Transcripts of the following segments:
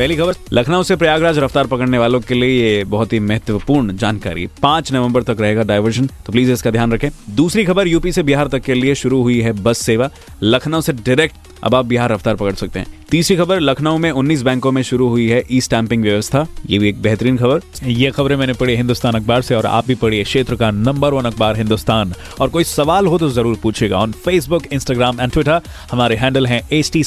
पहली खबर, लखनऊ से प्रयागराज रफ्तार पकड़ने वालों के लिए ये बहुत ही महत्वपूर्ण जानकारी। पाँच नवंबर तक रहेगा डायवर्जन तो प्लीज़ इसका ध्यान रखें। दूसरी खबर, यूपी से बिहार तक के लिए शुरू हुई है बस सेवा। लखनऊ से डायरेक्ट अब आप बिहार रफ्तार पकड़ सकते हैं। तीसरी खबर लखनऊ में 19 बैंकों में शुरू हुई है ई स्टैंपिंग व्यवस्था। ये भी एक बेहतरीन खबर। ये खबरें मैंने पढ़ी हिंदुस्तान अखबार से और आप भी पढ़िए क्षेत्र का नंबर वन अखबार हिंदुस्तान। और कोई सवाल हो तो ज़रूर पूछेगा on Facebook Instagram and Twitter हमारे हैंडल हैं एच टी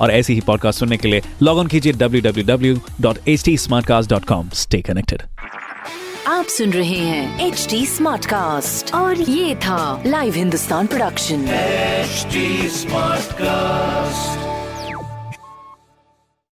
और ऐसी ही पॉडकास्ट सुनने के लिए लॉग इन कीजिए W W W dot H T smart cast dot com stay connected आप सुन रहे हैं एच टी स्मार्ट कास्ट और ये था live Hindustan production HD Smartcast.